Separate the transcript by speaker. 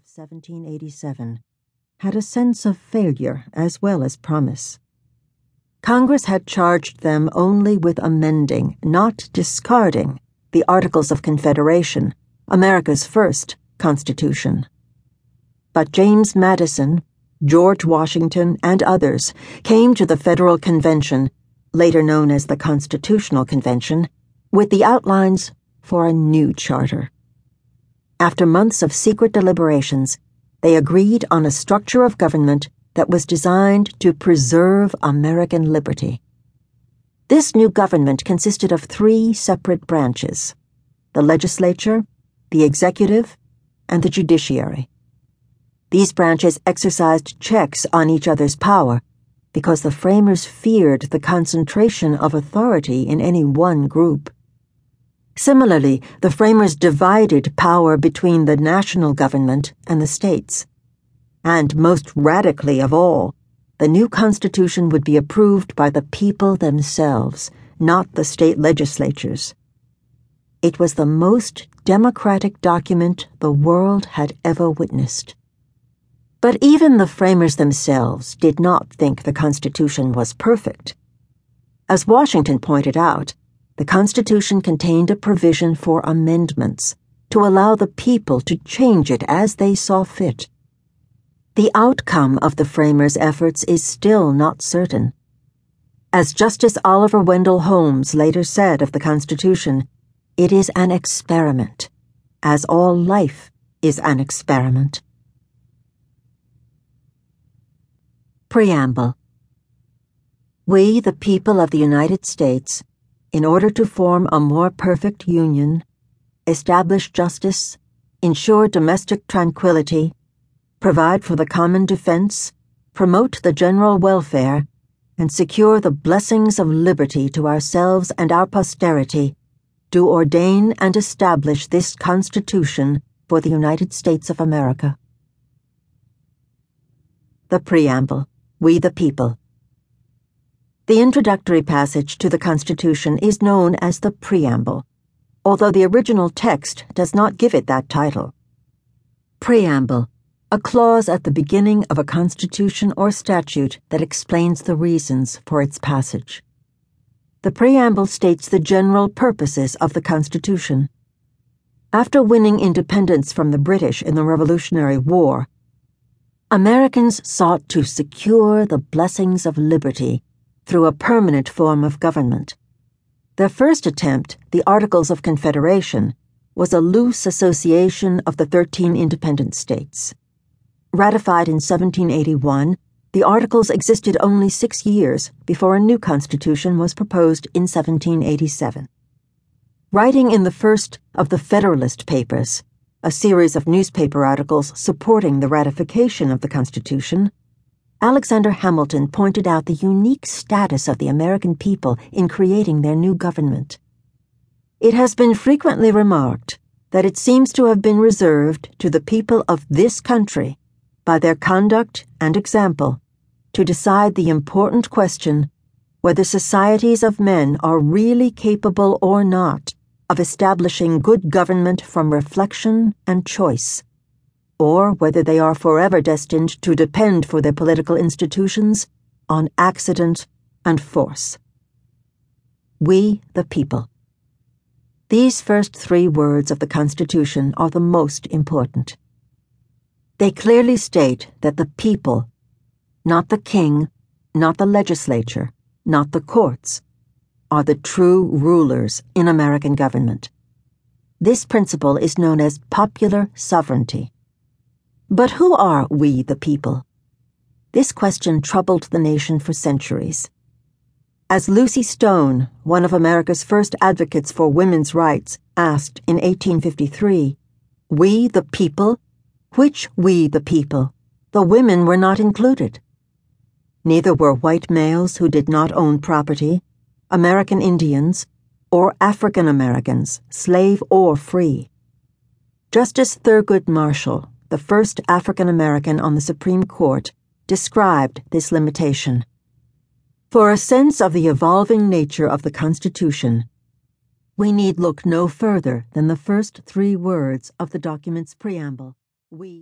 Speaker 1: of 1787 had a sense of failure as well as promise. Congress had charged them only with amending, not discarding, the Articles of Confederation, America's first Constitution. But James Madison, George Washington, and others came to the Federal Convention, later known as the Constitutional Convention, with the outlines for a new charter. After months of secret deliberations, they agreed on a structure of government that was designed to preserve American liberty. This new government consisted of three separate branches the legislature, the executive, and the judiciary. These branches exercised checks on each other's power because the framers feared the concentration of authority in any one group. Similarly, the framers divided power between the national government and the states. And most radically of all, the new Constitution would be approved by the people themselves, not the state legislatures. It was the most democratic document the world had ever witnessed. But even the framers themselves did not think the Constitution was perfect. As Washington pointed out, the Constitution contained a provision for amendments to allow the people to change it as they saw fit. The outcome of the framers' efforts is still not certain. As Justice Oliver Wendell Holmes later said of the Constitution, it is an experiment, as all life is an experiment. Preamble We, the people of the United States, in order to form a more perfect union, establish justice, ensure domestic tranquility, provide for the common defense, promote the general welfare, and secure the blessings of liberty to ourselves and our posterity, do ordain and establish this Constitution for the United States of America. The Preamble We the People. The introductory passage to the Constitution is known as the Preamble, although the original text does not give it that title. Preamble, a clause at the beginning of a constitution or statute that explains the reasons for its passage. The preamble states the general purposes of the Constitution. After winning independence from the British in the Revolutionary War, Americans sought to secure the blessings of liberty through a permanent form of government. Their first attempt, the Articles of Confederation, was a loose association of the 13 independent states. Ratified in 1781, the Articles existed only six years before a new constitution was proposed in 1787. Writing in the first of the Federalist Papers, a series of newspaper articles supporting the ratification of the Constitution, Alexander Hamilton pointed out the unique status of the American people in creating their new government. It has been frequently remarked that it seems to have been reserved to the people of this country, by their conduct and example, to decide the important question whether societies of men are really capable or not of establishing good government from reflection and choice or whether they are forever destined to depend for their political institutions on accident and force. We, the people. These first three words of the Constitution are the most important. They clearly state that the people, not the king, not the legislature, not the courts, are the true rulers in American government. This principle is known as popular sovereignty. But who are we, the people? This question troubled the nation for centuries. As Lucy Stone, one of America's first advocates for women's rights, asked in 1853, We, the people? Which we, the people? The women were not included. Neither were white males who did not own property, American Indians, or African Americans, slave or free. Justice Thurgood Marshall, the first African American on the Supreme Court, described this limitation. For a sense of the evolving nature of the Constitution, we need look no further than the first three words of the document's preamble. We